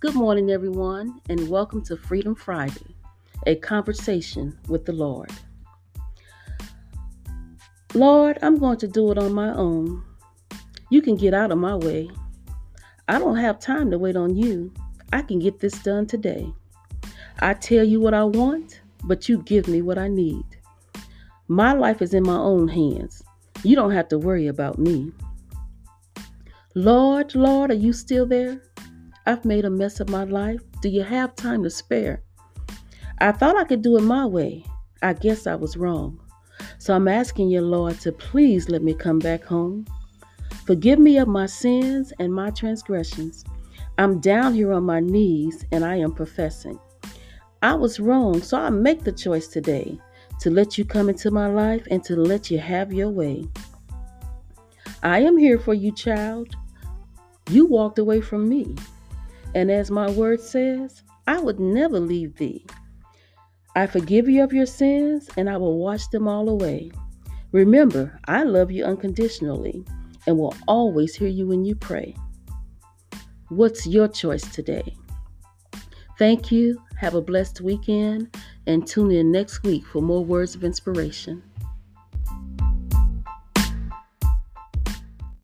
Good morning, everyone, and welcome to Freedom Friday, a conversation with the Lord. Lord, I'm going to do it on my own. You can get out of my way. I don't have time to wait on you. I can get this done today. I tell you what I want, but you give me what I need. My life is in my own hands. You don't have to worry about me. Lord, Lord, are you still there? I've made a mess of my life. Do you have time to spare? I thought I could do it my way. I guess I was wrong. So I'm asking you, Lord, to please let me come back home. Forgive me of my sins and my transgressions. I'm down here on my knees and I am professing. I was wrong, so I make the choice today to let you come into my life and to let you have your way. I am here for you, child. You walked away from me. And as my word says, I would never leave thee. I forgive you of your sins and I will wash them all away. Remember, I love you unconditionally and will always hear you when you pray. What's your choice today? Thank you. Have a blessed weekend and tune in next week for more words of inspiration.